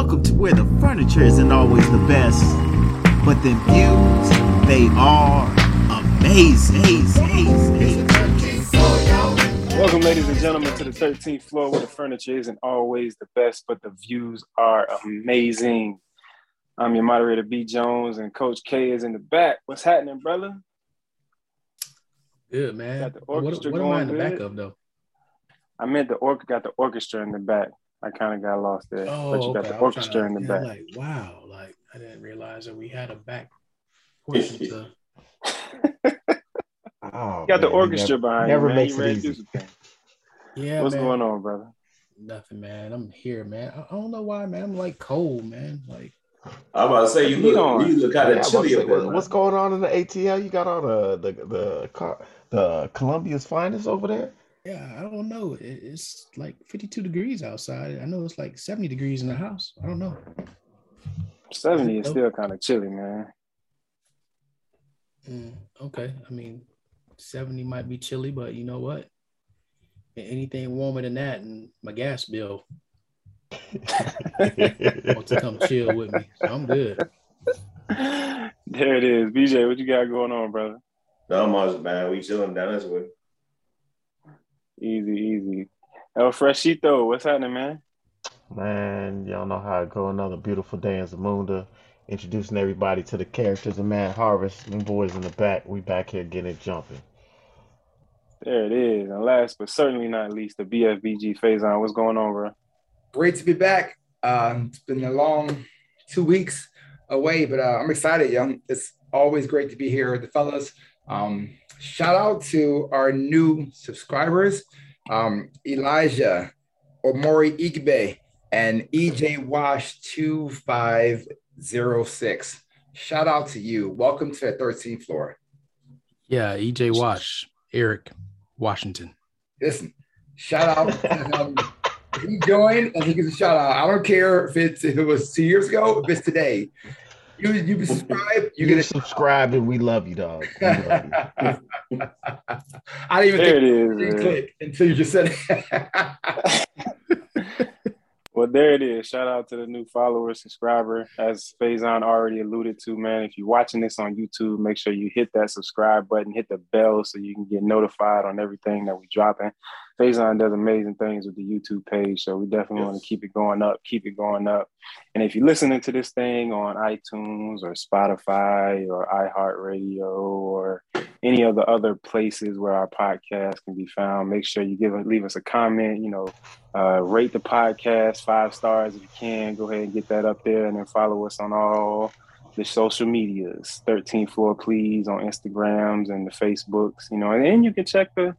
Welcome to where the furniture isn't always the best, but the views, they are amazing. Welcome, ladies and gentlemen, to the 13th floor where the furniture isn't always the best, but the views are amazing. I'm your moderator, B. Jones, and Coach K is in the back. What's happening, brother? Good man. Got the what orchestra what am I in the going back of though? I meant the orc got the orchestra in the back. I kind of got lost there, Oh, but you oh, got okay. the I was trying orchestra to- in the yeah, back. Like wow, like I didn't realize that we had a back portion to. Oh, You got the man, he orchestra never, behind never you, man. makes you it easy. do some things. Yeah, What's man. going on, brother? Nothing, man. I'm here, man. I, I don't know why, man. I'm like cold, man. Like I'm about to say you look on. you look kind Yeah, of chilly about up there. what's going on in the ATL? You got all the the the car, the Columbia's finest over there. Yeah, I don't know. It's like 52 degrees outside. I know it's like 70 degrees in the house. I don't know. 70 is still kind of chilly, man. Mm, okay, I mean, 70 might be chilly, but you know what? Anything warmer than that, and my gas bill wants to come chill with me. So I'm good. there it is. BJ, what you got going on, brother? No, Mars, man, we chilling down this way. Easy, easy. El Freshito, what's happening, man? Man, y'all know how it go. Another beautiful day in Zamunda. Introducing everybody to the characters of Man Harvest. Them boys in the back. We back here getting it jumping. There it is. And last but certainly not least, the BFBG Faison. What's going on, bro? Great to be back. Um, it's been a long two weeks away, but uh, I'm excited, young. It's always great to be here with the fellas. Um, shout out to our new subscribers, um, Elijah, Omori Igbe, and EJ Wash 2506. Shout out to you. Welcome to the 13th floor. Yeah, EJ Wash, Eric Washington. Listen, shout out to him. If he joined and he gets a shout out, I don't care if it's if it was two years ago, if it's today. You you subscribe, you You get subscribed and we love you, dog. We love you. a. I didn't even There think is. it man. click until you just said it. Well, there it is. Shout out to the new follower, subscriber. As Faison already alluded to, man, if you're watching this on YouTube, make sure you hit that subscribe button, hit the bell so you can get notified on everything that we dropping. Faison does amazing things with the YouTube page, so we definitely want to keep it going up, keep it going up. And if you're listening to this thing on iTunes or Spotify or iHeartRadio or any of the other places where our podcast can be found, make sure you give leave us a comment, you know, uh, rate the podcast five stars if you can. Go ahead and get that up there, and then follow us on all the social medias. 13th floor, please, on Instagrams and the Facebooks. You know, and then you can check the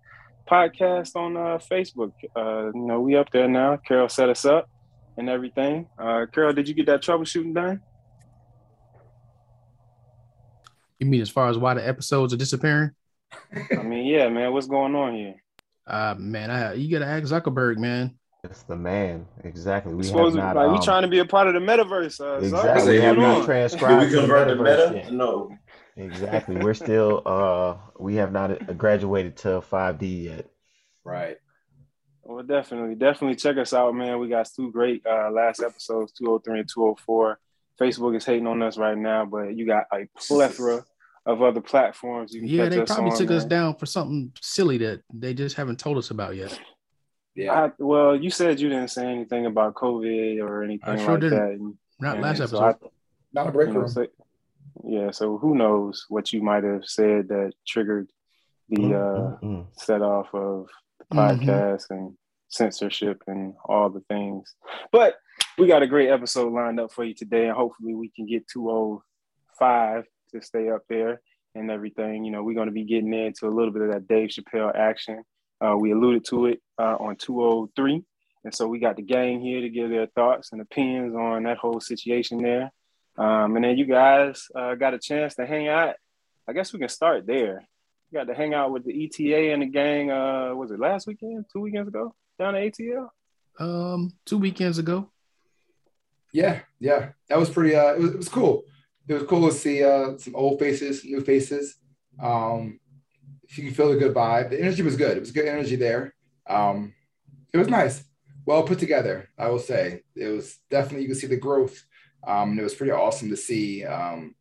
podcast on uh, Facebook. Uh, you know, we up there now. Carol set us up and everything. Uh, Carol, did you get that troubleshooting done? You mean as far as why the episodes are disappearing? I mean, yeah, man. What's going on here? Uh man, I you gotta ask Zuckerberg, man. It's the man. Exactly. We We have supposed not. like, we um, trying to be a part of the metaverse. Uh, Exactly. What's We have not on? Did transcribed we to the metaverse meta? yet. No. Exactly. We're still uh we have not graduated to 5D yet. right. Well, definitely, definitely check us out, man. We got two great uh, last episodes, 203 and 204. Facebook is hating on us right now, but you got a plethora of other platforms you can Yeah, catch they us probably on, took us down for something silly that they just haven't told us about yet. Yeah. I, well, you said you didn't say anything about COVID or anything I sure like didn't. that. And- Not and last so episode. I- Not a break you know, room. so- yeah, so who knows what you might have said that triggered the Mm, uh, mm, mm. set off of the podcast and censorship and all the things. But we got a great episode lined up for you today, and hopefully we can get 205 to stay up there and everything. You know, we're going to be getting into a little bit of that Dave Chappelle action. Uh, we alluded to it uh, on 203. And so we got the gang here to give their thoughts and opinions on that whole situation there. Um, and then you guys uh, got a chance to hang out. I guess we can start there. You got to hang out with the ETA and the gang. Uh, was it last weekend? Two weekends ago down at ATL? Um, two weekends ago. Yeah, yeah. That was pretty uh it was, it was cool. It was cool to see uh some old faces, new faces. Um you can feel the good vibe. The energy was good. It was good energy there. Um it was nice. well put together. I will say it was definitely you can see the growth. Um, and it was pretty awesome to see. Um,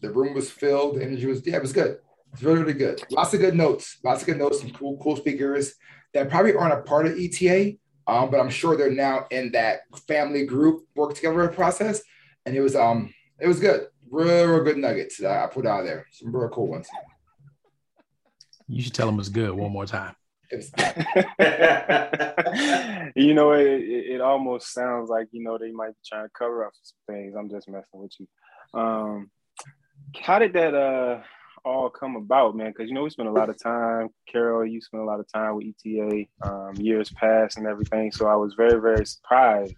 the room was filled. The energy was yeah, it was good. It's really really good. Lots of good notes. Lots of good notes. Some cool cool speakers that probably aren't a part of ETA, um, but I'm sure they're now in that family group work together process. And it was um it was good. Real, real good nuggets that I put out there. Some real cool ones. You should tell them it's good one more time. you know, it, it, almost sounds like, you know, they might be trying to cover up some things. I'm just messing with you. Um, how did that uh, all come about, man? Because, you know, we spent a lot of time, Carol, you spent a lot of time with ETA um, years past and everything. So I was very, very surprised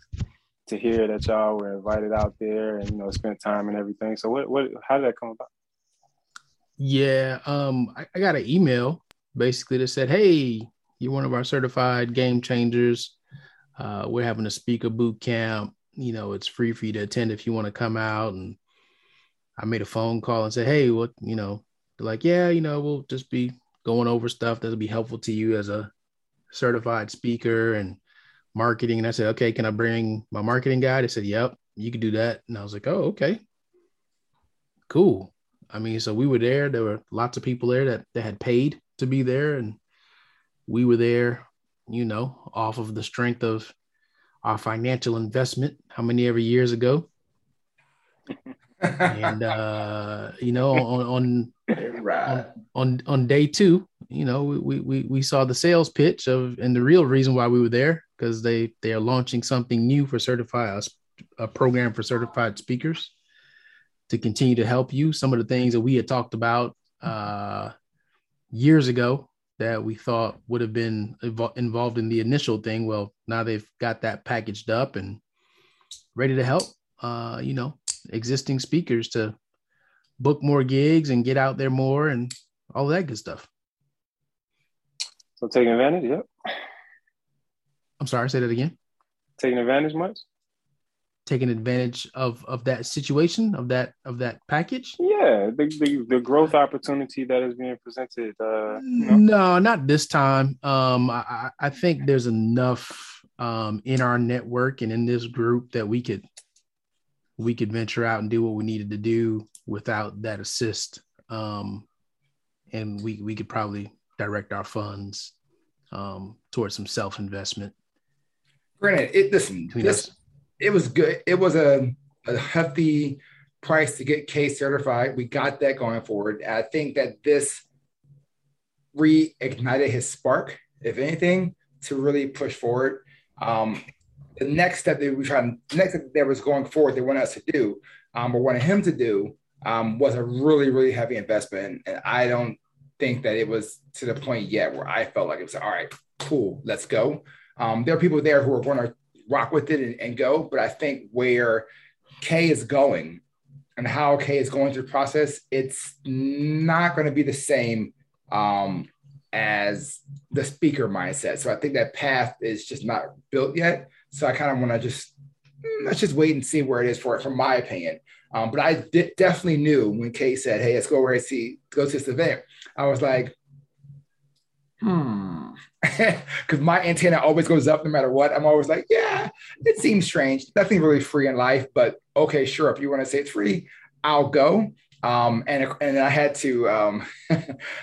to hear that y'all were invited out there and, you know, spent time and everything. So what, what, how did that come about? Yeah, um, I, I got an email basically that said, "Hey, you're one of our certified game changers. Uh, we're having a speaker boot camp. You know, it's free for you to attend if you want to come out." And I made a phone call and said, "Hey, what? You know?" They're like, "Yeah, you know, we'll just be going over stuff that'll be helpful to you as a certified speaker and marketing." And I said, "Okay, can I bring my marketing guy?" They said, "Yep, you can do that." And I was like, "Oh, okay, cool." I mean, so we were there. There were lots of people there that, that had paid to be there, and we were there, you know, off of the strength of our financial investment. How many ever years ago? and uh, you know, on on, on on on day two, you know, we we we saw the sales pitch of, and the real reason why we were there because they they are launching something new for certified us, a program for certified speakers to continue to help you. Some of the things that we had talked about uh, years ago that we thought would have been involved in the initial thing. Well, now they've got that packaged up and ready to help, uh, you know, existing speakers to book more gigs and get out there more and all that good stuff. So taking advantage, yep. I'm sorry, say that again. Taking advantage much? Taking advantage of of that situation of that of that package? Yeah the, the, the growth opportunity that is being presented uh you know? no not this time. Um i i think there's enough um in our network and in this group that we could we could venture out and do what we needed to do without that assist. Um and we we could probably direct our funds um towards some self investment granted it listen this it was good. It was a, a hefty price to get K certified. We got that going forward. I think that this reignited his spark, if anything, to really push forward. Um, the next step that we tried, next step that was going forward, they wanted us to do, um, or wanted him to do, um, was a really, really heavy investment. And I don't think that it was to the point yet where I felt like it was all right, cool, let's go. Um, there are people there who are going to rock with it and, and go. But I think where K is going and how K is going through the process, it's not going to be the same um, as the speaker mindset. So I think that path is just not built yet. So I kind of want to just mm, let's just wait and see where it is for it, from my opinion. Um, but I d- definitely knew when Kay said, "Hey, let's go where I see go to this event." I was like, "Hmm, because my antenna always goes up no matter what. I'm always like, yeah, it seems strange. Nothing really free in life, but okay, sure. If you want to say it's free, I'll go. Um, and and I had to um, I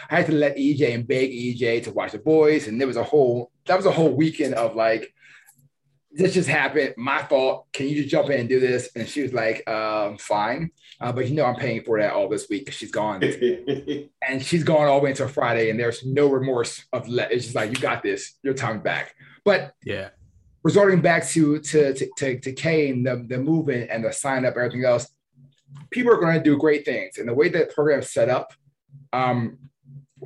had to let EJ and beg EJ to watch the boys, and there was a whole that was a whole weekend of like this just happened. My fault. Can you just jump in and do this? And she was like, um, fine. Uh, but you know, I'm paying for that all this week she's gone. and she's gone all the way until Friday. And there's no remorse of let it's just like, you got this, your time back. But yeah, resorting back to to to, to, to Kane, the, the movement and the sign up, everything else, people are going to do great things. And the way that program is set up, um,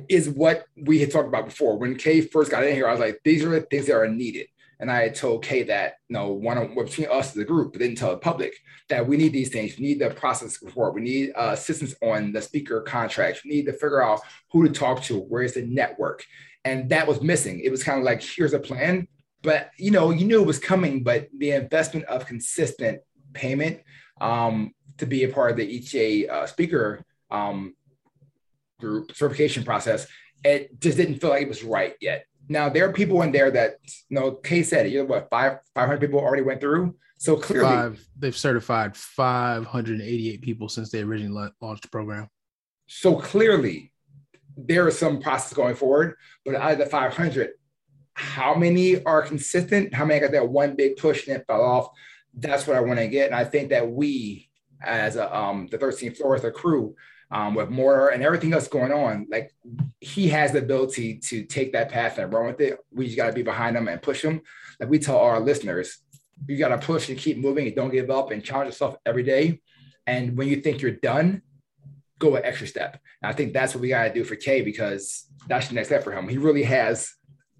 is what we had talked about before. When Kay first got in here, I was like, these are the things that are needed. And I told Kay that, you know, one of between us as a group, but didn't tell the public that we need these things. We need the process before. We need uh, assistance on the speaker contracts. We need to figure out who to talk to. Where's the network? And that was missing. It was kind of like, here's a plan, but you know, you knew it was coming. But the investment of consistent payment um, to be a part of the ETA uh, speaker um, group certification process, it just didn't feel like it was right yet. Now there are people in there that you know Kay said. You know what? Five five hundred people already went through. So clearly, Five, they've certified 588 people since they originally launched the program. so clearly, there is some process going forward. But out of the five hundred, how many are consistent? How many got that one big push and it fell off? That's what I want to get. And I think that we, as a, um, the 13th floor, as a crew, um, with more and everything else going on, like he has the ability to take that path and run with it. We just got to be behind him and push him. Like we tell our listeners, you got to push and keep moving and don't give up and challenge yourself every day. And when you think you're done, go an extra step. And I think that's what we got to do for Kay because that's the next step for him. He really has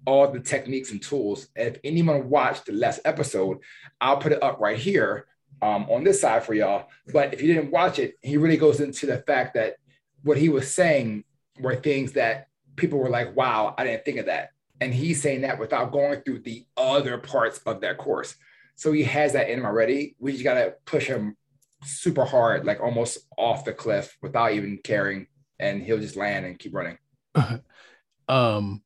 all the techniques and tools. If anyone watched the last episode, I'll put it up right here um, on this side for y'all. But if you didn't watch it, he really goes into the fact that what he was saying were things that people were like, wow, I didn't think of that. And he's saying that without going through the other parts of that course. So he has that in him already. We just got to push him super hard, like almost off the cliff without even caring. And he'll just land and keep running. um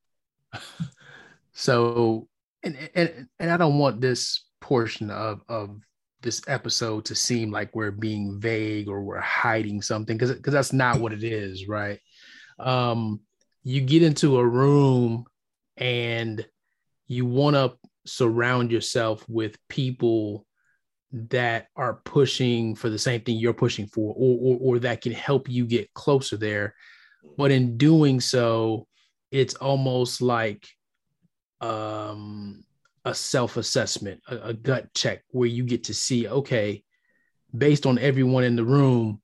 so and and and I don't want this portion of of this episode to seem like we're being vague or we're hiding something because because that's not what it is, right? Um you get into a room and you want to surround yourself with people that are pushing for the same thing you're pushing for or, or, or that can help you get closer there but in doing so it's almost like um, a self-assessment a, a gut check where you get to see okay based on everyone in the room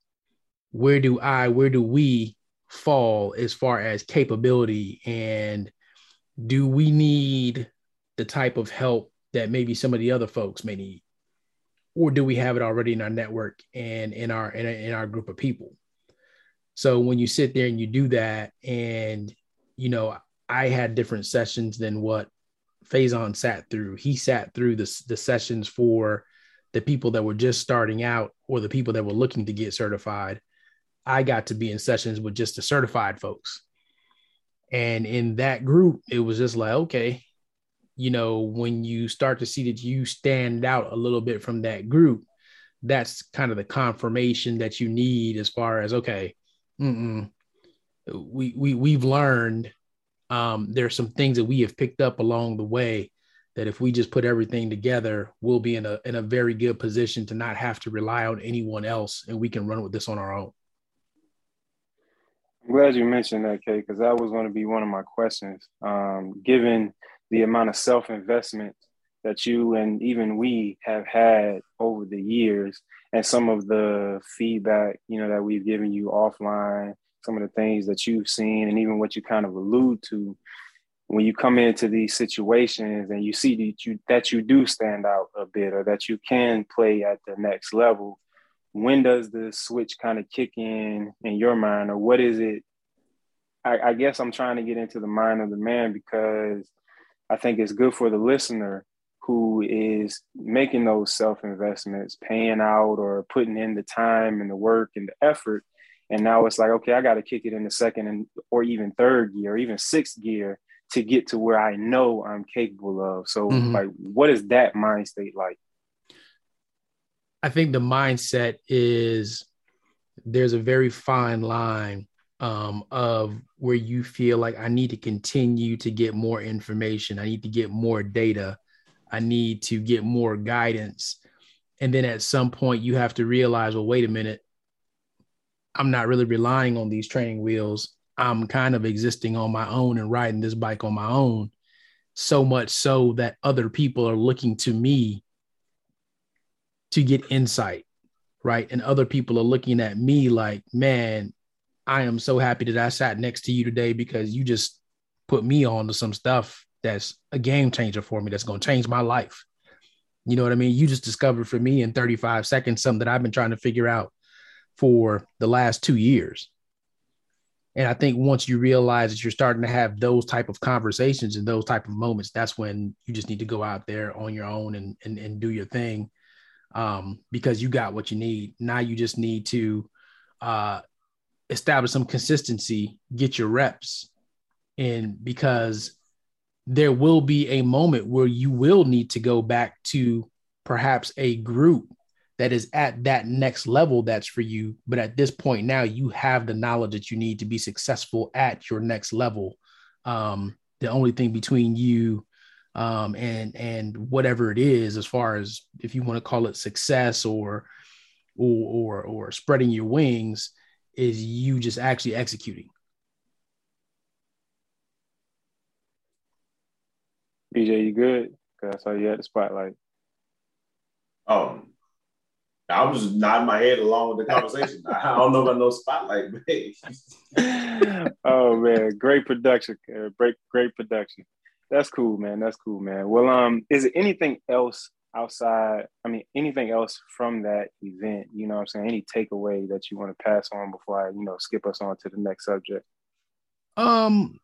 where do i where do we fall as far as capability? And do we need the type of help that maybe some of the other folks may need? Or do we have it already in our network and in our in, in our group of people? So when you sit there and you do that and you know i had different sessions than what Faison sat through. He sat through the, the sessions for the people that were just starting out or the people that were looking to get certified. I got to be in sessions with just the certified folks. And in that group it was just like okay you know, when you start to see that you stand out a little bit from that group, that's kind of the confirmation that you need as far as okay, we we we've learned um, are some things that we have picked up along the way that if we just put everything together, we'll be in a in a very good position to not have to rely on anyone else, and we can run with this on our own. I'm glad you mentioned that, Kay, because that was going to be one of my questions. Um, given the amount of self investment that you and even we have had over the years, and some of the feedback, you know, that we've given you offline, some of the things that you've seen, and even what you kind of allude to, when you come into these situations and you see that you that you do stand out a bit, or that you can play at the next level, when does the switch kind of kick in in your mind, or what is it? I, I guess I'm trying to get into the mind of the man because I think it's good for the listener who is making those self investments, paying out or putting in the time and the work and the effort. And now it's like, okay, I got to kick it in the second and or even third gear, or even sixth gear to get to where I know I'm capable of. So, Mhm. like, what is that mind state like? I think the mindset is there's a very fine line um, of where you feel like I need to continue to get more information. I need to get more data. I need to get more guidance. And then at some point, you have to realize, well, wait a minute. I'm not really relying on these training wheels. I'm kind of existing on my own and riding this bike on my own. So much so that other people are looking to me to get insight, right? And other people are looking at me like, man, I am so happy that I sat next to you today because you just put me on to some stuff that's a game changer for me, that's going to change my life. You know what I mean? You just discovered for me in 35 seconds something that I've been trying to figure out for the last two years. And I think once you realize that you're starting to have those type of conversations and those type of moments, that's when you just need to go out there on your own and and, and do your thing um, because you got what you need. Now you just need to uh, establish some consistency, get your reps, and because there will be a moment where you will need to go back to perhaps a group that is at that next level that's for you. But at this point now, you have the knowledge that you need to be successful at your next level. Um, the only thing between you um, and and whatever it is, as far as if you want to call it success or or or, or spreading your wings, is you just actually executing. BJ, you good? Cause I saw you at the spotlight. Um, I was just nodding my head along with the conversation. I don't know about no spotlight, man. oh man, great production, great great production. That's cool, man. That's cool, man. Well, um, is it anything else outside? I mean, anything else from that event? You know, what I'm saying any takeaway that you want to pass on before I, you know, skip us on to the next subject. Um,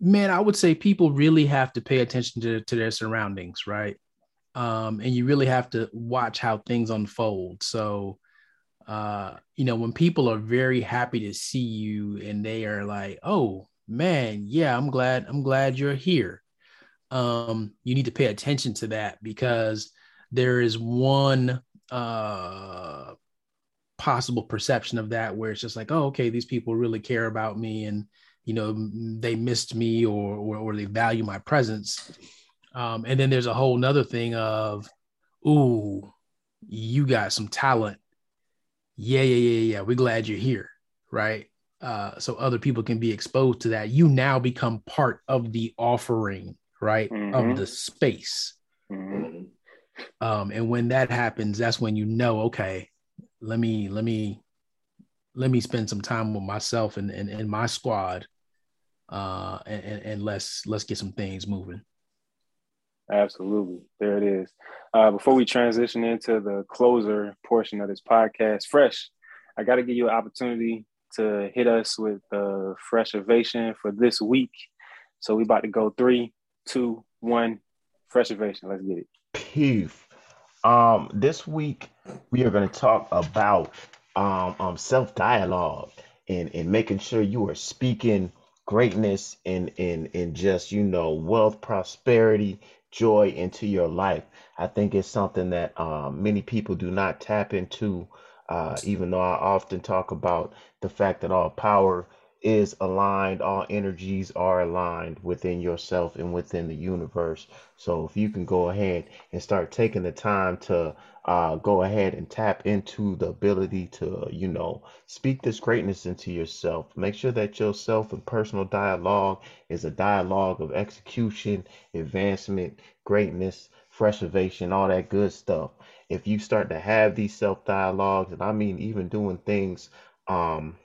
man, I would say people really have to pay attention to, to their surroundings, right? Um, and you really have to watch how things unfold. So, uh, you know, when people are very happy to see you and they are like, oh man, yeah, I'm glad, I'm glad you're here. Um, you need to pay attention to that because there is one uh possible perception of that where it's just like, oh, okay, these people really care about me and you know they missed me or or, or they value my presence um, and then there's a whole nother thing of ooh you got some talent yeah yeah yeah yeah we're glad you're here right uh, so other people can be exposed to that you now become part of the offering right mm-hmm. of the space mm-hmm. um, and when that happens that's when you know okay let me let me let me spend some time with myself and, and, and my squad uh, and, and let's let's get some things moving. Absolutely, there it is. Uh, before we transition into the closer portion of this podcast, fresh, I got to give you an opportunity to hit us with the Fresh-A-Vation for this week. So we about to go three, two, one, Fresh-A-Vation. Let's get it. Peace. Um, this week we are going to talk about um, um self dialogue and and making sure you are speaking greatness and and and just you know wealth prosperity joy into your life. I think it's something that um, many people do not tap into uh, even though i often talk about the fact that all power is aligned, all energies are aligned within yourself and within the universe. So if you can go ahead and start taking the time to uh, go ahead and tap into the ability to, you know, speak this greatness into yourself. Make sure that yourself and personal dialogue is a dialogue of execution, advancement, greatness, Fresh-A-Vation, all that good stuff. If you start to have these self dialogues, and I mean even doing things um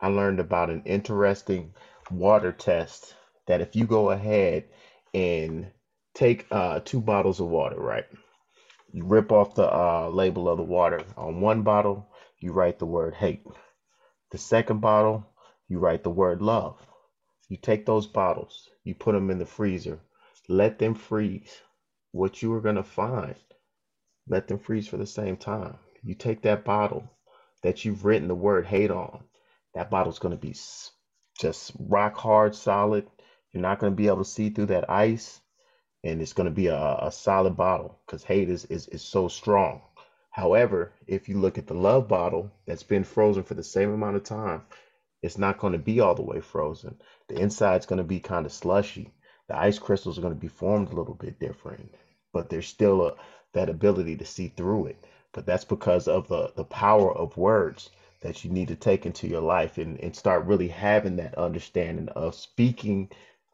I learned about an interesting water test that if you go ahead and take uh, two bottles of water, right? You rip off the uh, label of the water. On one bottle, you write the word hate. The second bottle, you write the word love. You take those bottles, you put them in the freezer, let them freeze. What you are going to find, let them freeze for the same time. You take that bottle that you've written the word hate on, that bottle's going to be just rock hard, solid. You're not going to be able to see through that ice, and it's going to be a, a solid bottle because hate is, is, is so strong. However, if you look at the love bottle that's been frozen for the same amount of time, it's not going to be all the way frozen. The inside's going to be kind of slushy. The ice crystals are going to be formed a little bit different, but there's still a, that ability to see through it. But that's because of the, the power of words that you need to take into your life and, and start really having that understanding of speaking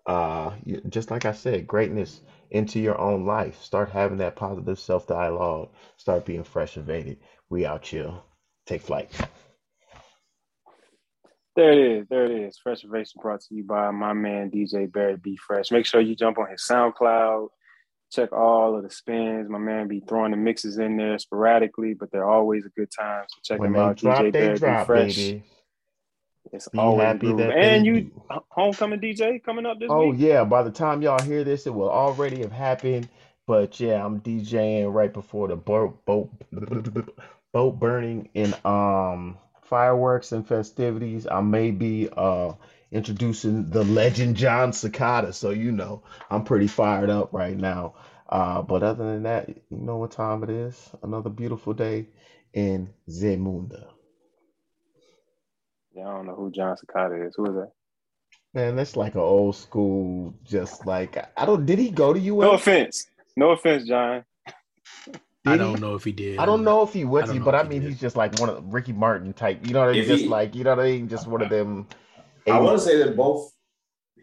uh just like i said greatness into your own life. Start having that positive self-dialogue. Start being fresh evaded we out chill. Take flight. There it is. There it is. Fresh-A-Vation brought to you by my man dj barry b fresh. Make sure you jump on his soundcloud check all of the spins. My man be throwing the mixes in there sporadically, but they're always a good time. So check when them out. Drop, DJ Bear, drop, Fresh. Baby. It's be always happy that and you do. homecoming DJ coming up this oh, week. yeah, by the time y'all hear this, it will already have happened. But yeah, I'm DJing right before the boat boat boat burning in um fireworks and festivities. I may be uh introducing the legend Jon Secada. So you know, I'm pretty fired up right now. Uh, but other than that, you know what time it is? Another beautiful day in Zamunda. Yeah, I don't know who Jon Secada is. Who is that? Man, that's like an old school, just like I don't. Did he go to you? No offense. No offense, John. I don't know if he did. I don't know if he went I to don't you, know but I mean, did. he's just like one of the Ricky Martin type. You know what I mean? Just he- like you know what I mean? Just one of them. I want to say that both.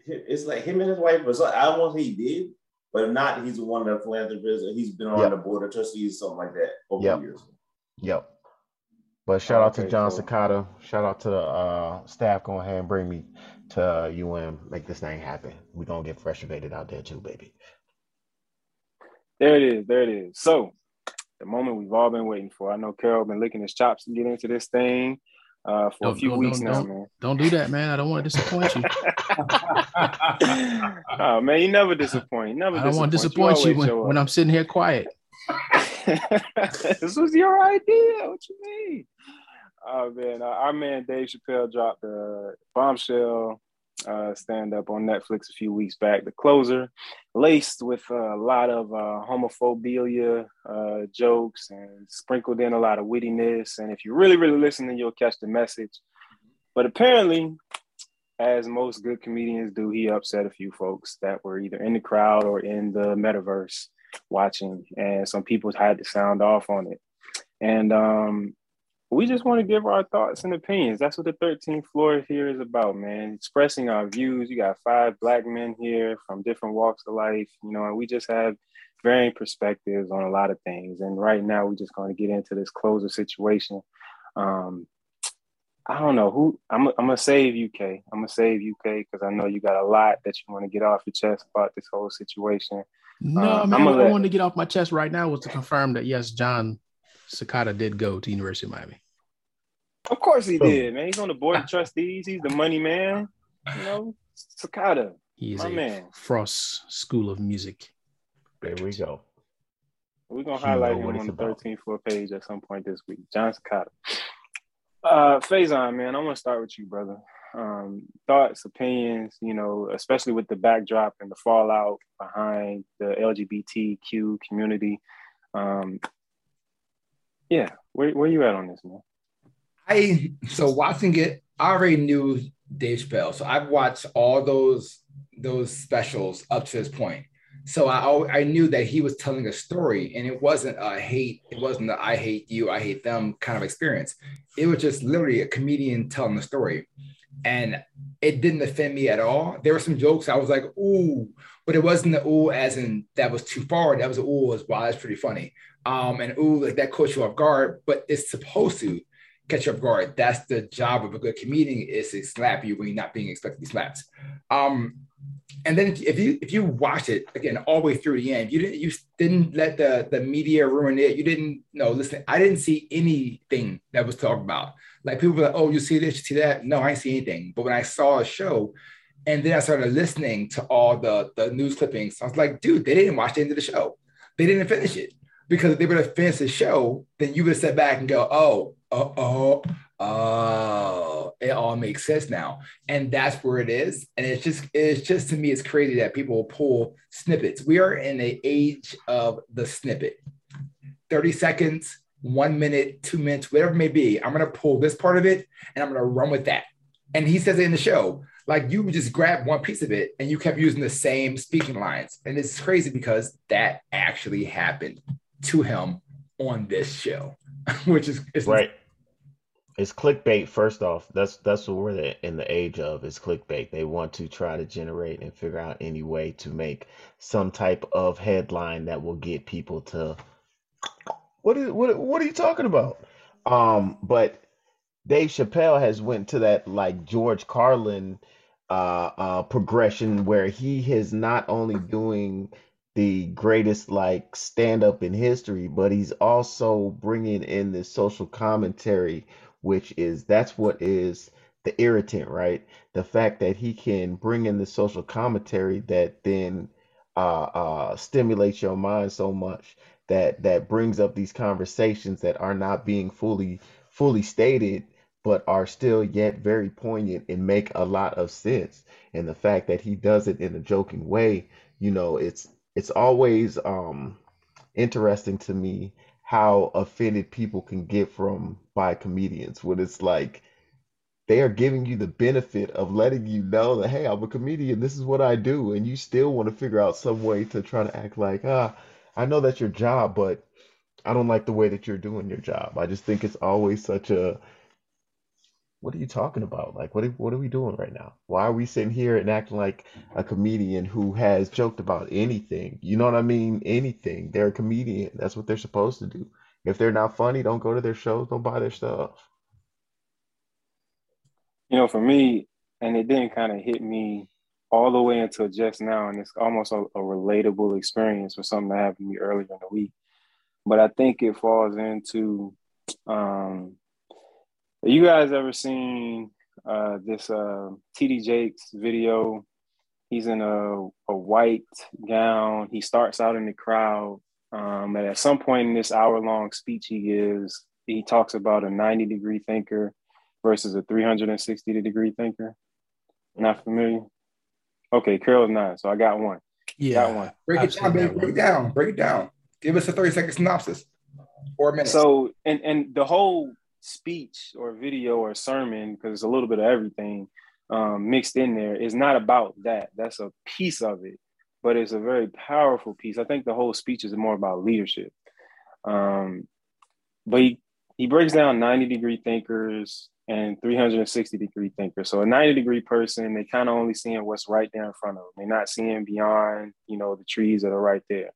It's like him and his wife, but so I don't want to say he did, but if not, he's one of the philanthropists. Or he's been on Yep. the board of trustees, something like that, over Yep. the years. Yep. But shout out to John cool. Secada. Shout out to the uh, staff. Go ahead and bring me to UM. Make this thing happen. We're going to get frustrated out there too, baby. There it is. There it is. So, the moment we've all been waiting for. I know Carol been licking his chops to get into this thing uh, for a Don't- few don't- weeks don't- now, don't. man. Don't do that, man. I don't want to disappoint you. oh man, you never disappoint. You never I don't want to disappoint. disappoint you when, when. I'm sitting here quiet. this was your idea. What you mean? Oh man, our man Dave Chappelle dropped a bombshell uh, stand up on Netflix a few weeks back. The closer, laced with a lot of uh, homophobia uh, jokes and sprinkled in a lot of wittiness. And if you really, really listen, you'll catch the message. But apparently, as most good comedians do, he upset a few folks that were either in the crowd or in the metaverse watching, and some people had to sound off on it. And um, we just want to give our thoughts and opinions. That's what the 13th floor here is about, man. Expressing our views. You got five black men here from different walks of life, you know, and we just have varying perspectives on a lot of things. And right now, we're just going to get into this closer situation. Um, I don't know who I'm. I'm gonna save UK. I'm gonna save UK because I know you got a lot that you want to get off your chest about this whole situation. No, Uh, man. What I let- wanted to get off my chest right now was to confirm that yes, John Secada did go to University of Miami. Of course he did, man. He's on the board of trustees. He's the money man. You know, Secada. He is My a man. Frost School of Music. There we go. We're gonna You highlight him on the about. 13th floor page at some point this week. Jon Secada. Uh, Faison, man, I want to start with you, brother. Um, thoughts, opinions, you know, especially with the backdrop and the fallout behind the LGBTQ community. Um, yeah, where where you at on this, man? I so watching it, I already knew Dave Chappelle, so I've watched all those those specials up to this point. So I I knew that he was telling a story, and it wasn't a hate, it wasn't the I hate you, I hate them kind of experience. It was just literally a comedian telling the story, and it didn't offend me at all. There were some jokes I was like, ooh, but it wasn't the ooh as in that was too far. That was ooh as wow, that's pretty funny. Um, and ooh, like that caught you off guard, but it's supposed to catch you off guard. That's the job of a good comedian is to slap you when you're not being expected to be slapped. Um, and then if you if you watch it again all the way through the end, you didn't you didn't let the the media ruin it. You didn't no listen. I didn't see anything that was talked about. Like people were like, oh, you see this, you see that. No, I didn't see anything. But when I saw a show, and then I started listening to all the the news clippings, I was like, dude, they didn't watch the end of the show. They didn't finish it because if they would have finished the show, then you would have back and go, oh, uh, oh, oh, oh, it all makes sense now. And that's where it is. And it's just, it's just to me, it's crazy that people will pull snippets. We are in the age of the snippet. 30 seconds, one minute, two minutes, whatever it may be. I'm gonna pull this part of it and I'm gonna run with that. And he says it in the show, like you just grab one piece of it and you kept using the same speaking lines. And it's crazy because that actually happened to him on this show, which is Right. It's clickbait. First off, that's that's what we're in the age of. Is clickbait. They want to try to generate and figure out any way to make some type of headline that will get people to. What is what? What are you talking about? Um, but Dave Chappelle has went to that like George Carlin uh, uh, progression where he is not only doing the greatest like stand up in history, but he's also bringing in this social commentary, which is that's what is the irritant, right? The fact that he can bring in the social commentary that then uh, uh, stimulates your mind so much that that brings up these conversations that are not being fully fully stated but are still yet very poignant and make a lot of sense. And the fact that he does it in a joking way, you know, it's it's always um interesting to me how offended people can get from by comedians when it's like they are giving you the benefit of letting you know that hey i'm a comedian this is what i do and you still want to figure out some way to try to act like ah i know that's your job but i don't like the way that you're doing your job. I just think it's always such a what are you talking about? Like, what are, what are we doing right now? Why are we sitting here and acting like a comedian who has joked about anything? You know what I mean? Anything. They're a comedian. That's what they're supposed to do. If they're not funny, don't go to their shows, don't buy their stuff. You know, for me, and it didn't kind of hit me all the way until just now, and it's almost a, a relatable experience for something that happened to me earlier in the week. But I think it falls into um, you guys ever seen uh, this uh, TD Jakes video? He's in a, a white gown. He starts out in the crowd. Um, and at some point in this hour long speech he gives, he talks about a 90 degree thinker versus a 360 degree thinker. Not familiar? Okay, Carol's not. So I got one. Yeah. Got one. Break it down, baby. Break it down. Break it down. Give us a 30 second synopsis or a minute. So, and, and the whole speech or video or sermon, because it's a little bit of everything um, mixed in there, is not about that. That's a piece of it, but it's a very powerful piece. I think the whole speech is more about leadership. Um, but he, he breaks down 90 degree thinkers and 360 degree thinkers. So a 90 degree person, they kind of only seeing what's right there in front of them. They're not seeing beyond, you know, the trees that are right there.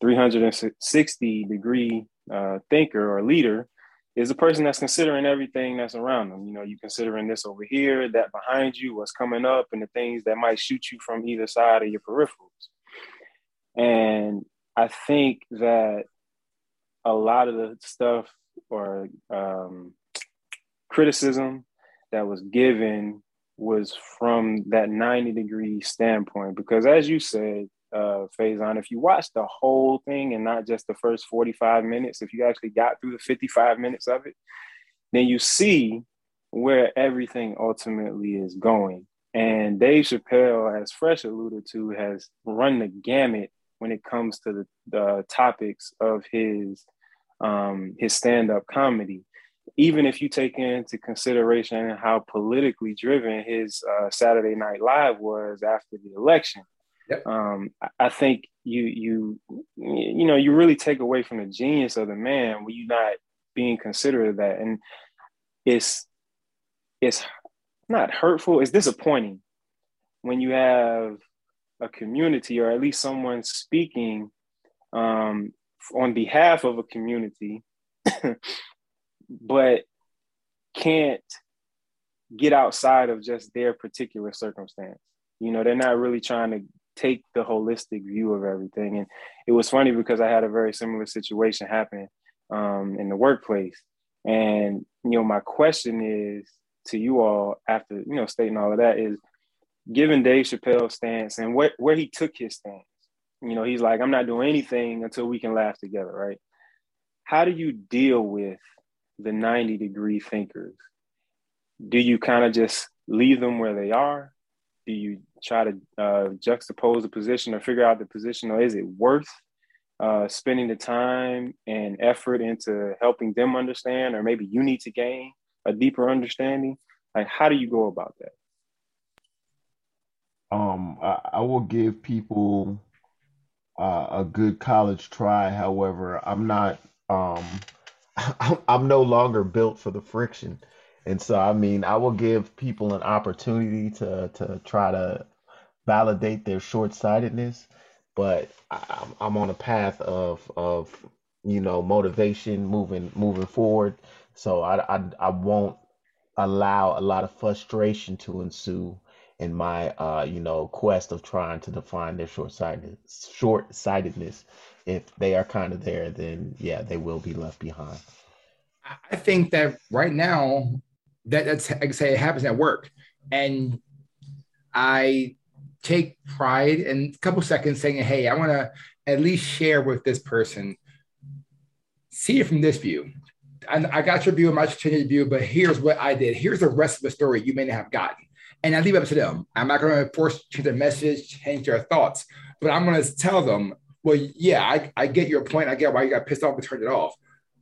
360 degree uh, thinker or leader, is a person that's considering everything that's around them. You know, you considering this over here, that behind you, what's coming up, and the things that might shoot you from either side of your peripherals. And I think that a lot of the stuff or um, criticism that was given was from that 90 degree standpoint. Because as you said, uh, Faison, if you watch the whole thing and not just the first 45 minutes, if you actually got through the 55 minutes of it, then you see where everything ultimately is going. And Dave Chappelle, as Fresh alluded to, has run the gamut when it comes to the, the topics of his um, his stand-up comedy. Even if you take into consideration how politically driven his uh, Saturday Night Live was after the election, Um, I think you you you know you really take away from the genius of the man when you're not being considerate of that, and it's it's not hurtful. It's disappointing when you have a community or at least someone speaking um, on behalf of a community, but can't get outside of just their particular circumstance. You know, they're not really trying to take the holistic view of everything. And it was funny because I had a very similar situation happen um, in the workplace. And, you know, my question is to you all after, you know, stating all of that is given Dave Chappelle's stance and where, where he took his stance, you know, he's like, I'm not doing anything until we can laugh together, right? How do you deal with the 90 degree thinkers? Do you kind of just leave them where they are? Do you try to uh, juxtapose the position or figure out the position, or is it worth uh, spending the time and effort into helping them understand, or maybe you need to gain a deeper understanding? Like, how do you go about that? Um, I, I will give people uh, a good college try. However, I'm not. Um, I'm no longer built for the friction. And so, I mean, I will give people an opportunity to to try to validate their short-sightedness, but I, I'm on a path of of you know motivation moving moving forward. So I I, I won't allow a lot of frustration to ensue in my uh you know quest of trying to define their short sightedness short-sightedness. If they are kind of there, then yeah, they will be left behind. I think that right now that that's like I say it happens at work, and I take pride in a couple seconds saying, "Hey, I want to at least share with this person, see it from this view." I, I got your view, I might change view, but here's what I did. Here's the rest of the story you may not have gotten. And I leave it up to them. I'm not going to force change their message, change their thoughts, but I'm going to tell them, well, yeah, I, I get your point. I get why you got pissed off and turned it off.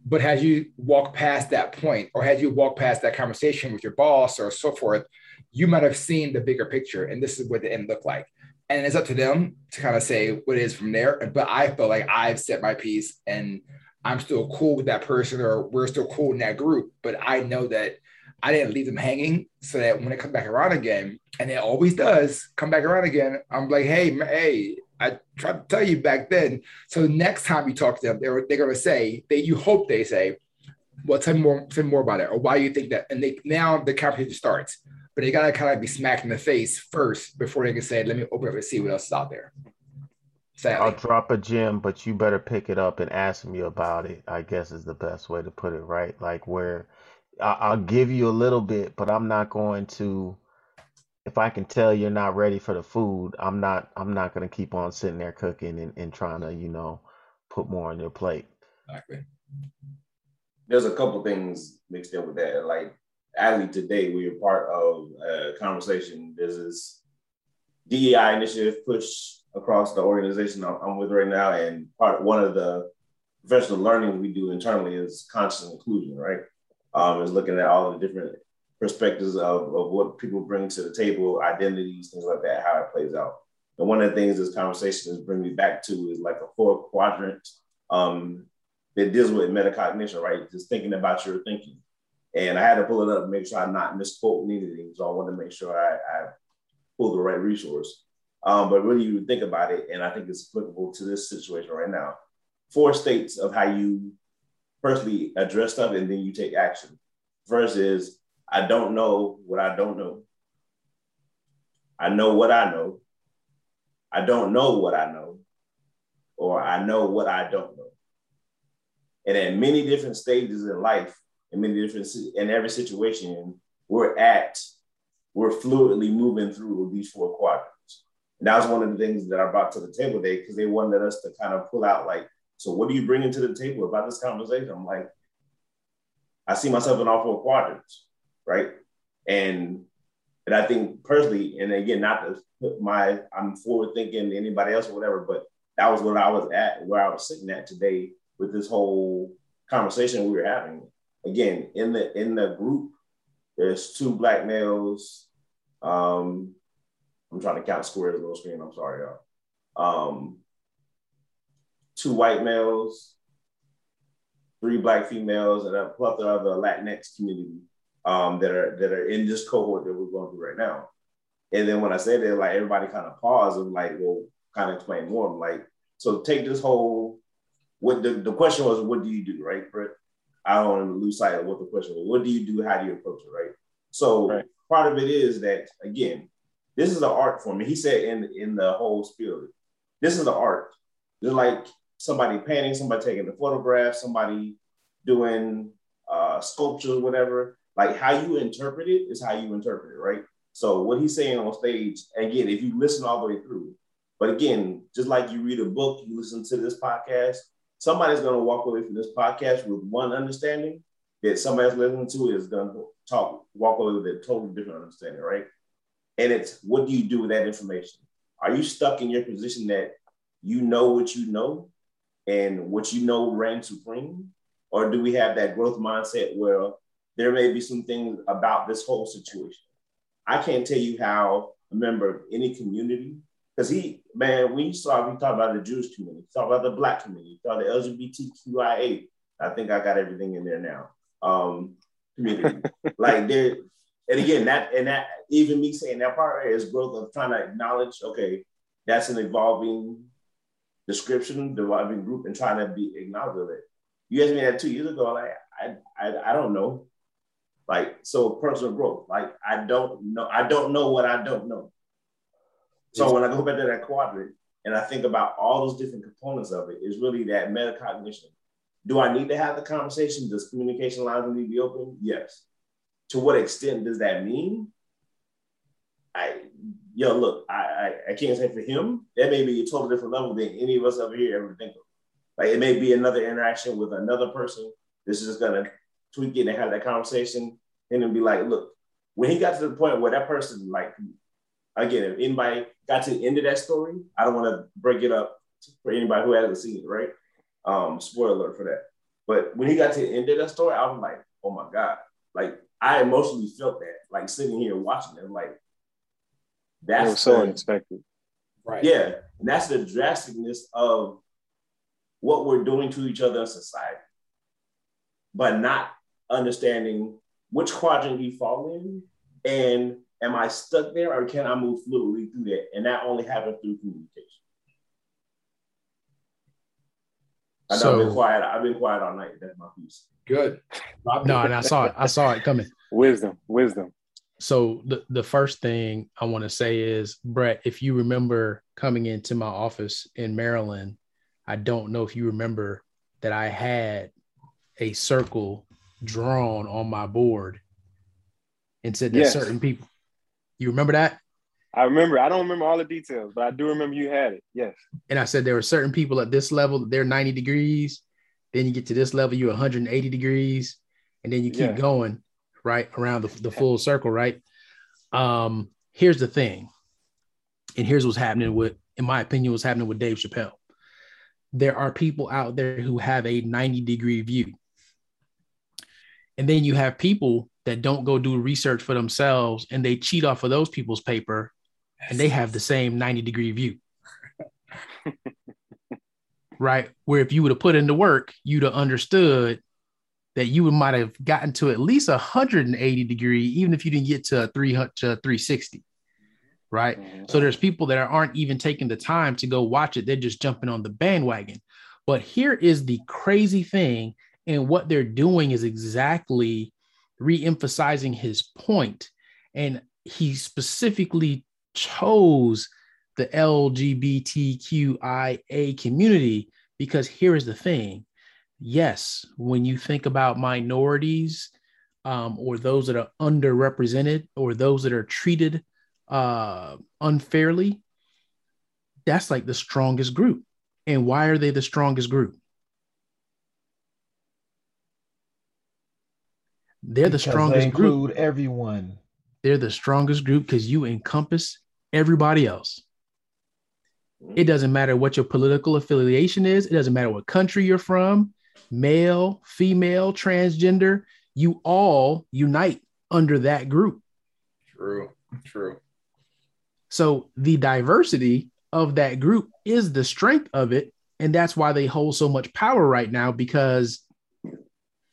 But as you walk past that point, or as you walk past that conversation with your boss or so forth, you might have seen the bigger picture, and this is what the end looked like. And it's up to them to kind of say what it is from there. But I feel like I've set my piece, and I'm still cool with that person, or we're still cool in that group. But I know that I didn't leave them hanging, so that when it comes back around again, and it always does come back around again, I'm like, hey, hey, I tried to tell you back then. So next time you talk to them, they're they're gonna say that you hope they say, well, tell me more, tell me more about it, or why you think that. And they now the conversation starts, but they gotta kind of be smacked in the face first before they can say, let me open up and see what else is out there. Sadly. I'll drop a gem, but you better pick it up and ask me about it. I guess is the best way to put it, right? Like where I'll give you a little bit, but I'm not going to if I can tell you're not ready for the food, I'm not I'm not gonna keep on sitting there cooking and, and trying to, you know, put more on your plate. Exactly. There's a couple things mixed in with that. Like Ali today, we were part of a conversation. There's this DEI initiative push across the organization I'm, I'm with right now, and part one of the professional learning we do internally is conscious inclusion, right? Um, is looking at all the different perspectives of, of what people bring to the table, identities, things like that, how it plays out. And one of the things this conversation is bringing me back to is like a four quadrant um, that deals with metacognition, right? Just thinking about your thinking. And I had to pull it up and make sure I'm not misquoting anything. So I want to make sure I, I pull the right resource. Um, but really, you think about it, and I think it's applicable to this situation right now. Four states of how you firstly address stuff and then you take action. First is I don't know what I don't know. I know what I know. I don't know what I know, or I know what I don't know. And at many different stages in life, in many different in every situation we're at, we're fluidly moving through these four quadrants. And that was one of the things that I brought to the table today because they wanted us to kind of pull out like, so what are you bringing to the table about this conversation? I'm like, I see myself in all four quadrants right? And and I think personally, and again, not to put my I'm forward thinking anybody else or whatever, but that was what I was at, where I was sitting at today with this whole conversation we were having. Again, in the in the group, there's two black males. Um, I'm trying to count squares on screen. I'm sorry, y'all. Um, two white males, three black females, and a plethora of the Latinx community um, that are that are in this cohort that we're going through right now. And then when I say that, like everybody kind of paused and like, well, kind of explain more. I'm like, so take this whole what the, the question was, what do you do, right, Brett? I don't want to lose sight of what the question was. What do you do? How do you approach it, right? So right. part of it is that again, this is an art form. And he said in in the whole spirit, this is the art. It's like somebody painting, somebody taking the photograph, somebody doing uh, sculpture, whatever. Like how you interpret it is how you interpret it, right? So what he's saying on stage, again, if you listen all the way through, but again, just like you read a book, you listen to this podcast, somebody's going to walk away from this podcast with one understanding that somebody else listening to is going to talk, walk away with a totally different understanding, right? And it's what do you do with that information? Are you stuck in your position that you know what you know and what you know ran supreme? Or do we have that growth mindset where there may be some things about this whole situation. I can't tell you how a member of any community, because he, man, when you saw, we talk about the Jewish community, talk about the Black community, talk about the LGBTQIA. I think I got everything in there now. Um, community, like there, and again, that and that even me saying that part is growth of trying to acknowledge, okay, that's an evolving description, evolving group, and trying to be acknowledged of it. You asked me that two years ago, like I, I, I don't know. Like, so personal growth. Like, I don't know, I don't know what I don't know. So when I go back to that quadrant and I think about all those different components of it, is really that metacognition. Do I need to have the conversation? Does communication lines need to be open? Yes. To what extent does that mean? I, yo, look, I, I, I can't say for him, that may be a totally different level than any of us over here ever think of. Like it may be another interaction with another person. This is just gonna tweak it and have that conversation, and then be like, look, when he got to the point where that person, like, again, if anybody got to the end of that story, I don't want to break it up for anybody who hasn't seen it, right? Um, spoiler alert for that. But when he got to the end of that story, I was like, oh my God. Like I emotionally felt that, like sitting here watching it, like that's it was so the, unexpected. Right. Yeah. And that's the drasticness of what we're doing to each other in society, but not understanding which quadrant you fall in and am I stuck there or can I move fluidly through that? And that only happens through communication. I know so, I've been quiet. I've been quiet all night. That's my piece. Good. no, and I saw it. I saw it coming. Wisdom, wisdom. So the, the first thing I want to say is, Brett, if you remember coming into my office in Maryland, I don't know if you remember that I had a circle drawn on my board and said that yes. certain people. You remember that? I remember. I don't remember all the details, but I do remember you had it. Yes. And I said there were certain people at this level, they're 90 degrees. Then you get to this level, you're 180 degrees. And then you keep yeah. going right around the, the full circle, right? Um, here's the thing. And here's what's happening with, in my opinion, what's happening with Dave Chappelle. There are people out there who have a 90 degree view. And then you have people that don't go do research for themselves and they cheat off of those people's paper and they have the same 90 degree view. right? Where if you would have put in the work, you'd have understood that you might have gotten to at least 180 degree, even if you didn't get to 300 to 360. Right. Mm-hmm. So there's people that aren't even taking the time to go watch it. They're just jumping on the bandwagon. But here is the crazy thing. And what they're doing is exactly re-emphasizing his. And he specifically chose the LGBTQIA community because here is the thing. Yes, when you think about minorities um, or those that are underrepresented or those that are treated uh, unfairly, that's like the strongest group. And why are they the strongest group? They're because the strongest they include group. everyone. They're the strongest group because you encompass everybody else. It doesn't matter what your political affiliation is. It doesn't matter what country you're from, male, female, transgender. You all unite under that group. True. True. So the diversity of that group is the strength of it. And that's why they hold so much power right now because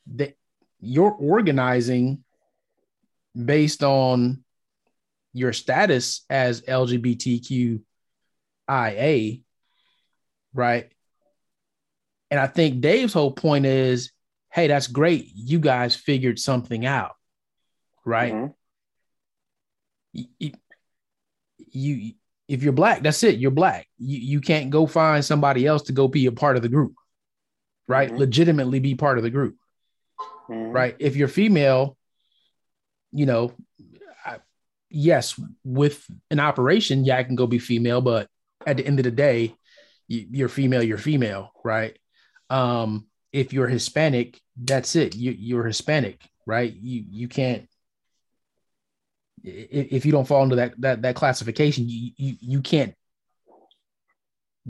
they, you're organizing based on your status as LGBTQIA, right? And I think Dave's whole point is, hey, that's great. You guys figured something out, right? Mm-hmm. You, you, if you're black, that's it. You're black. You, you can't go find somebody else to go be a part of the group, right? Mm-hmm. Legitimately be part of the group, mm-hmm. right? If you're female, you know, yes, with an operation, yeah, I can go be female, but at the end of the day, you, are female, you're female, right? Um, if you're Hispanic, that's it. You, you're Hispanic, right? You you can't if you don't fall into that that that classification, you you, you can't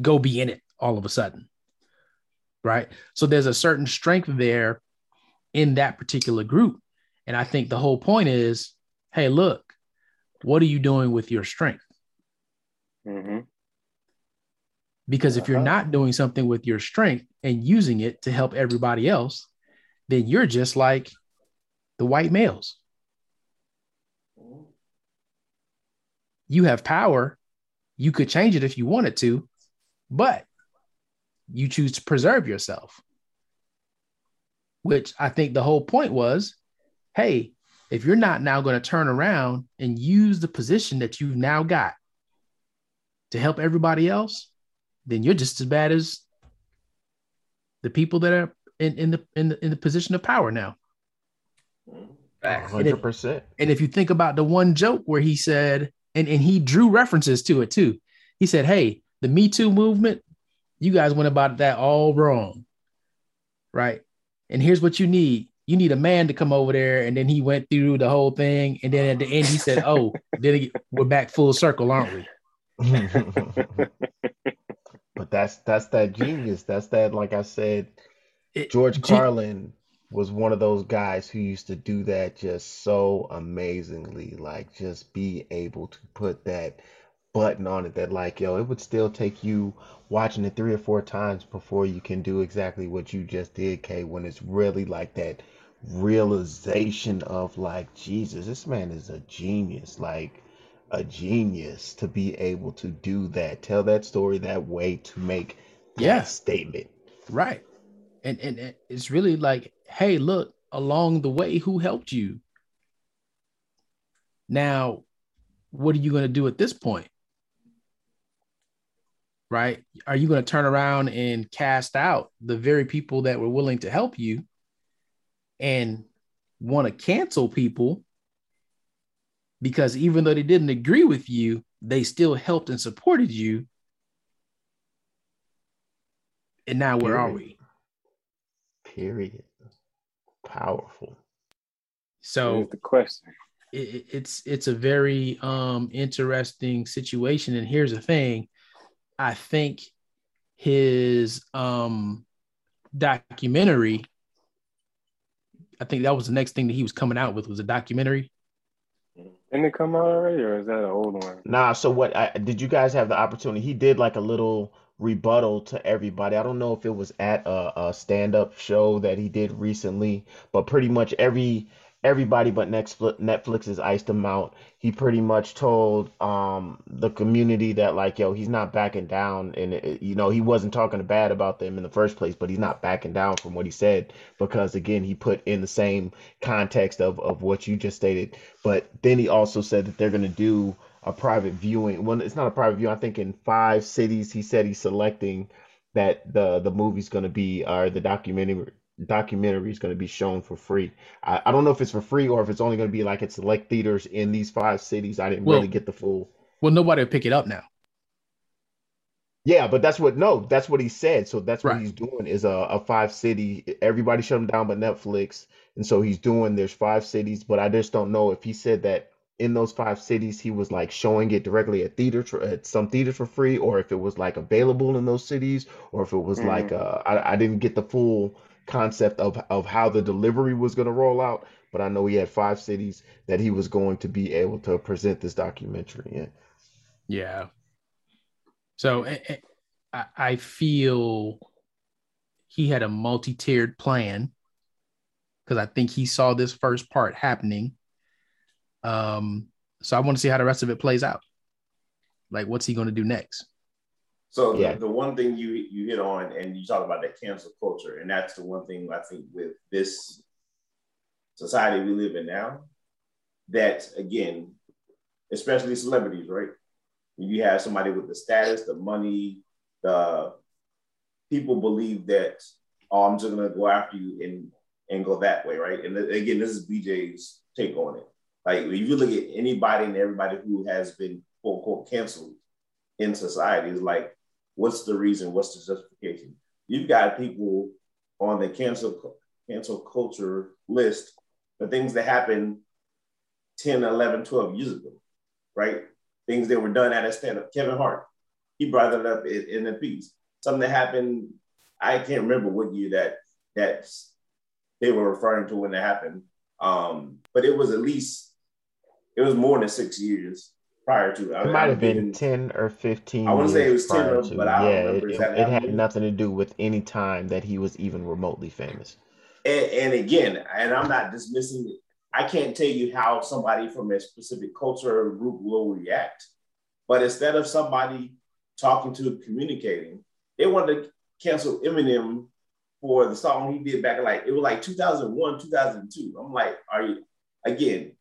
go be in it all of a sudden, right? So there's a certain strength there in that particular group, and I think the whole point is, hey, look, what are you doing with your strength? Mm-hmm. Because if you're uh-huh. not doing something with your strength and using it to help everybody else, then you're just like the white males. You have power. You could change it if you wanted to, but you choose to preserve yourself. Which I think the whole point was hey, if you're not now going to turn around and use the position that you've now got to help everybody else, then you're just as bad as the people that are in, in the in the in the position of power now. Hundred percent. And if you think about the one joke where he said, and, and he drew references to it too. He said, Hey, the Me Too movement, you guys went about that all wrong. Right. And here's what you need you need a man to come over there. And then he went through the whole thing. And then at the end, he said, Oh, then we're back full circle, aren't we? but that's that's that genius. That's that, like I said, George Ge- Carlin was one of those guys who used to do that just so amazingly, like just be able to put that button on it that like, yo, it would still take you watching it three or four times before you can do exactly what you just did, Kay, when it's really like that realization of like, Jesus, this man is a genius, like a genius to be able to do that, tell that story that way to make that Yeah. statement. Right. And, and and it's really like, hey, look, along the way, who helped you? Now, what are you going to do at this point? Right? Are you going to turn around and cast out the very people that were willing to help you and want to cancel people because even though they didn't agree with you, they still helped and supported you? And now where are we? Period. Powerful. So Here's the question. it, it- it's it's a very um interesting situation and here's the thing i think his um documentary i think that was the next thing that he was coming out with was a documentary Didn't it come out already, or is that an old one? Nah, so what I, did you guys have the opportunity? He did like a little rebuttal to everybody. I don't know if it was at a, a stand-up show that he did recently, but pretty much every everybody but Netflix has iced him out. He pretty much told um the community that like yo, he's not backing down and it, you know, he wasn't talking bad about them in the first place, but he's not backing down from what he said because again, he put in the same context of of what you just stated. But then he also said that they're going to do a private viewing. Well, it's not a private view. I think in five cities, he said he's selecting that the the movie's going to be or the documentary documentary is going to be shown for free. I, I don't know if it's for free or if it's only going to be like at select theaters in these five cities. I didn't Well- really get the full. well nobody will pick it up now Yeah, but that's what no, that's what he said. So that's what Right. he's doing is a, a five city. Everybody shut him down but Netflix, and so he's doing. There's five cities, but I just don't know if he said that in those five cities he was like showing it directly at theater at some theaters for free, or if it was like available in those cities, or if it was like uh, I I didn't get the full concept of of how the delivery was going to roll out. But I know he had five cities that he was going to be able to present this documentary in. yeah so eh, eh, I, I feel he had a multi-tiered plan because i think he saw this first part happening um so i want to see how the rest of it plays out like what's he going to do next So Yeah. the, the one thing you you hit on, and you talk about that cancel culture, and that's the one thing I think with this society we live in now, that again, especially celebrities, right? You have somebody with the status, the money, the people believe that, oh, I'm just gonna go after you and and go that way, right? And again, this is BJ's take on it. Like if you look at anybody and everybody who has been quote unquote canceled in society, is like, what's the reason? What's the justification? You've got people on the cancel cancel culture list, the things that happened 10, 11, 12 years ago, right? Things that were done at a stand up. Kevin Hart, he brought it up in, in a piece. Something that happened, I can't remember what year that that they were referring to when it happened. Um, but it was at least it was more than six years prior to. I It might have been 10 or 15 I wanna say it was 10 or- to. but I don't yeah, remember it, it, exactly it had nothing to do with any time that he was even remotely famous. and, and again, and I'm not dismissing it. I can't tell you how somebody from a specific culture or group will react. But instead of somebody talking to communicating, they wanted to cancel Eminem for the song he did back in like it was like 2001, 2002. I'm like, are you again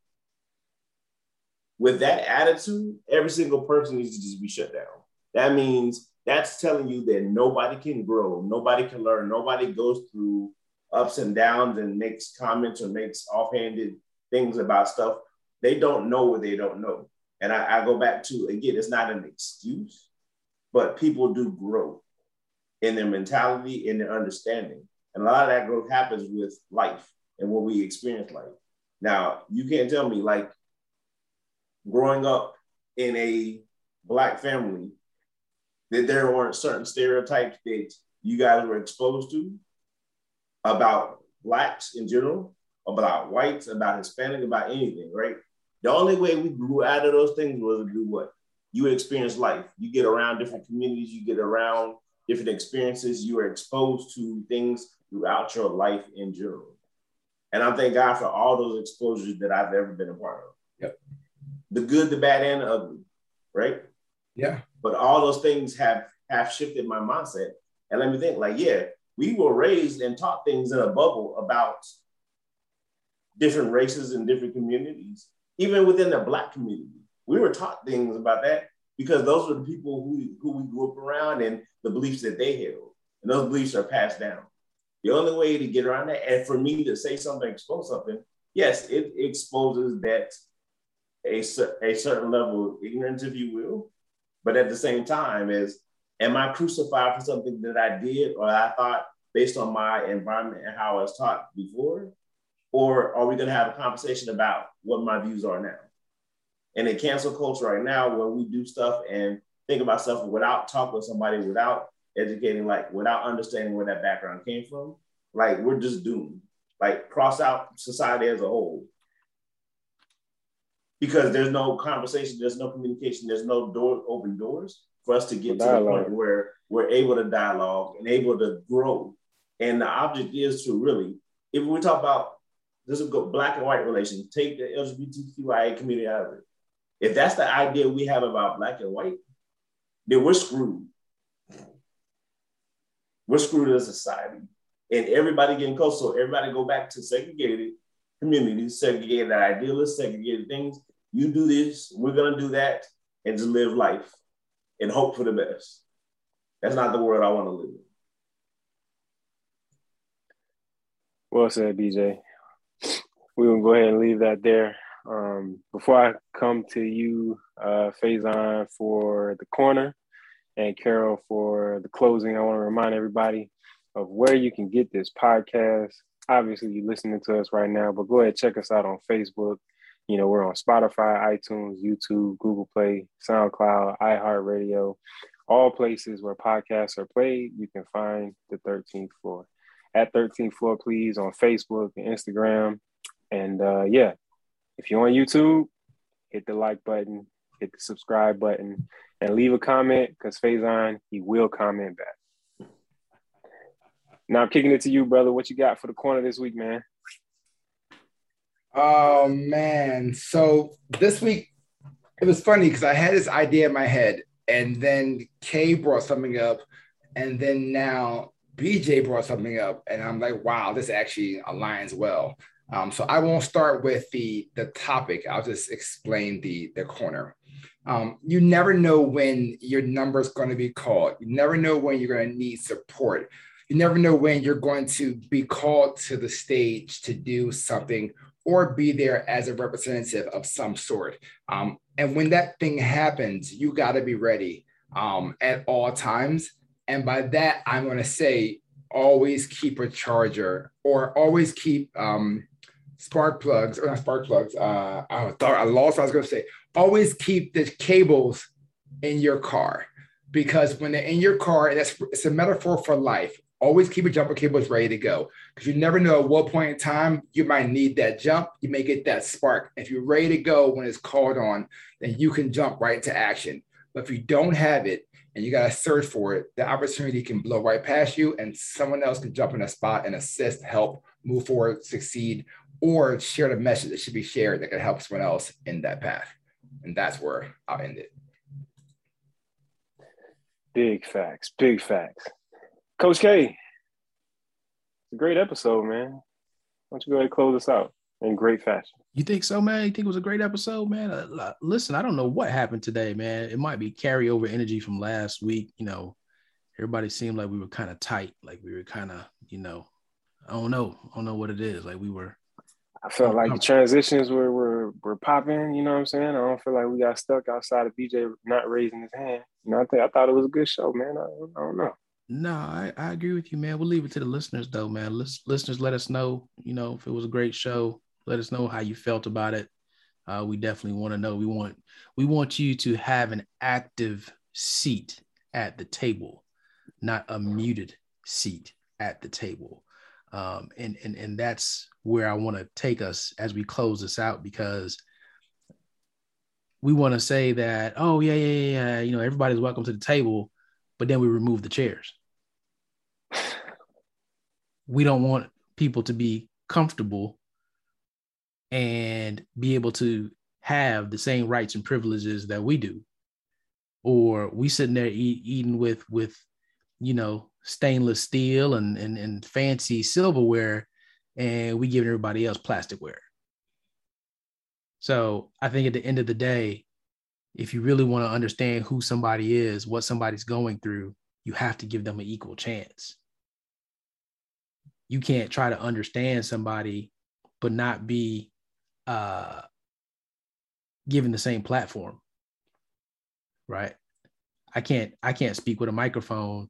with that attitude? Every single person needs to just be shut down. That means that's telling you that nobody can grow, nobody can learn, nobody goes through ups and downs and makes comments or makes offhanded things about stuff. They don't know what they don't know. And I, I go back to again, it's not an excuse, but people do grow in their mentality, in their understanding. And a lot of that growth happens with life. and what we experience life. Now, you can't tell me like growing up in a black family that there weren't certain stereotypes that you guys were exposed to about blacks in general, about whites, about Hispanic, about anything, right? The only way we grew out of those things was to do what? You experience life. You get around different communities, you get around different experiences, you are exposed to things throughout your life in general. And I thank God for all those exposures that I've ever been a part of. The good, the bad, and the ugly, right? Yeah. But all those things have have shifted my mindset. And let me think, like, yeah, we were raised and taught things in a bubble about different races and different communities, even within the black community. We were taught things about that because those were the people who, who we grew up around and the beliefs that they held. And those beliefs are passed down. The only way to get around that, and for me to say something, expose something, yes, it exposes that a, a certain level of ignorance, if you will. But at the same time, is am I crucified for something that I did or I thought based on my environment and how I was taught before? Or are we going to have a conversation about what my views are now? And in cancel culture right now, where we do stuff and think about stuff without talking with somebody, without educating, like without understanding where that background came from, like we're just doomed. Like cross out society as a whole. Because there's no conversation, there's no communication, there's no door open doors for us to get to the point where we're able to dialogue and able to grow. And the object is to really, if we talk about this is go black and white relations, take the LGBTQIA community out of it. If that's the idea we have about black and white, then we're screwed. We're screwed as a society. And everybody getting close. So everybody go back to segregated communities, segregated idealists, segregated things. You do this, we're gonna do that, and just live life and hope for the best. That's not the world I want to live in. Well said, BJ. We will go ahead and leave that there. Um, before I come to you, uh, Faison, for the corner and Carol for the closing, I want to remind everybody of where you can get this podcast. Obviously, you're listening to us right now, but go ahead check us out on Facebook. You know, we're on Spotify, iTunes, YouTube, Google Play, SoundCloud, iHeartRadio, all places where podcasts are played. You can find the 13th floor. At 13th floor, please, on Facebook and Instagram. And uh, yeah, if you're on YouTube, hit the like button, hit the subscribe button, and leave a comment because Faison, he will comment back. Now I'm kicking it to you, brother. What you got for the corner this week, man? Oh man. So this week it was funny because I had this idea in my head, and then Kay brought something up, and then now BJ brought something up, and I'm like, wow, this actually aligns well. Um, so I won't start with the the topic. I'll just explain the the corner. Um, you never know when your number is going to be called. You never know when you're going to need support. You never know when you're going to be called to the stage to do something or be there as a representative of some sort. Um, and when that thing happens, you got to be ready um, at all times. And by that, I'm going to say always keep a charger or always keep um, spark plugs or not spark plugs. Uh, I thought I lost what I was going to say. Always keep the cables in your car because when they're in your car, that's it's a metaphor for life. Always keep your jumper cables ready to go because you never know at what point in time you might need that jump. You may get that spark. If you're ready to go when it's called on, then you can jump right into action. But if you don't have it and you got to search for it, the opportunity can blow right past you and someone else can jump in a spot and assist, help, move forward, succeed, or share the message that should be shared that can help someone else in that path. And that's where I'll end it. Big facts, big facts. Coach K, it's a great episode, man. Why don't you go ahead and close us out in great fashion? You think so, man? You think it was a great episode, man? Uh, listen, I don't know what happened today, man. It might be carryover energy from last week. You know, everybody seemed like we were kind of tight, like we were kind of, you know, I don't know, I don't know what it is. Like we were I felt like the transitions were, were were popping. You know what I'm saying? I don't feel like we got stuck outside of BJ not raising his hand. You know, I think I thought it was a good show, man. I, I don't know. No, I, I agree with you, man. We'll leave it to the listeners, though, man. Lis- listeners, let us know. You know, if it was a great show, let us know how you felt about it. Uh, we definitely want to know. We want we want you to have an active seat at the table, not a muted seat at the table. Um, and and and that's where I want to take us as we close this out because we want to say that oh yeah yeah yeah you know everybody's welcome to the table, but then we remove the chairs. We don't want people to be comfortable and be able to have the same rights and privileges that we do. Or we sitting there eat, eating with with you know stainless steel and, and and fancy silverware and we giving everybody else plasticware. So i think at the end of the day if you really want to understand who somebody is what somebody's going through you have to give them an equal chance. You can't try to understand somebody but not be uh, given the same platform right? I can't i can't speak with a microphone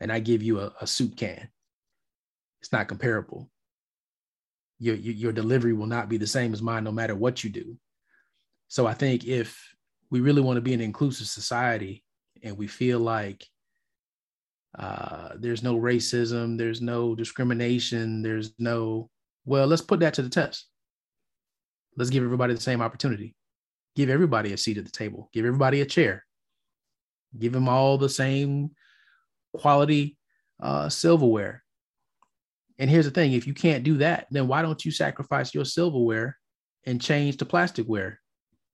and i give you a, a soup can. It's not comparable. Your, your your delivery will not be the same as mine no matter what you do. So i think if we really want to be an inclusive society and we feel like uh, there's no racism there's no discrimination there's no well let's put that to the test Let's give everybody the same opportunity. Give everybody a seat at the table. Give everybody a chair. Give them all the same quality uh, silverware. And here's the thing if you can't do that, then why don't you sacrifice your silverware and change to plasticware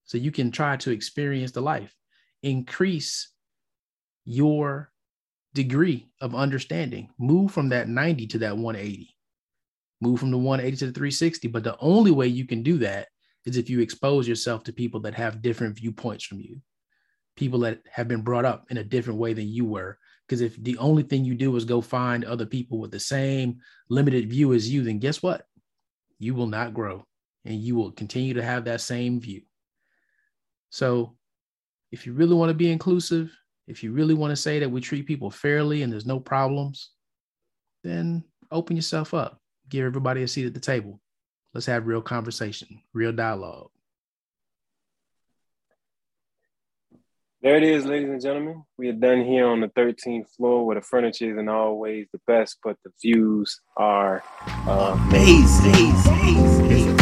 so you can try to experience the life? Increase your degree of understanding. Move from that 90 to that 180 move from the 180 to the 360. But the only way you can do that is if you expose yourself to people that have different viewpoints from you, people that have been brought up in a different way than you were. Because if the only thing you do is go find other people with the same limited view as you, then guess what? You will not grow and you will continue to have that same view. So, if you really want to be inclusive, if you really want to say that we treat people fairly and there's no problems, then open yourself up give everybody a seat at the table. Let's have real conversation, real dialogue. There it is, ladies and gentlemen. We are done here on the 13th floor where the furniture isn't always the best, but the views are uh, amazing. amazing. amazing.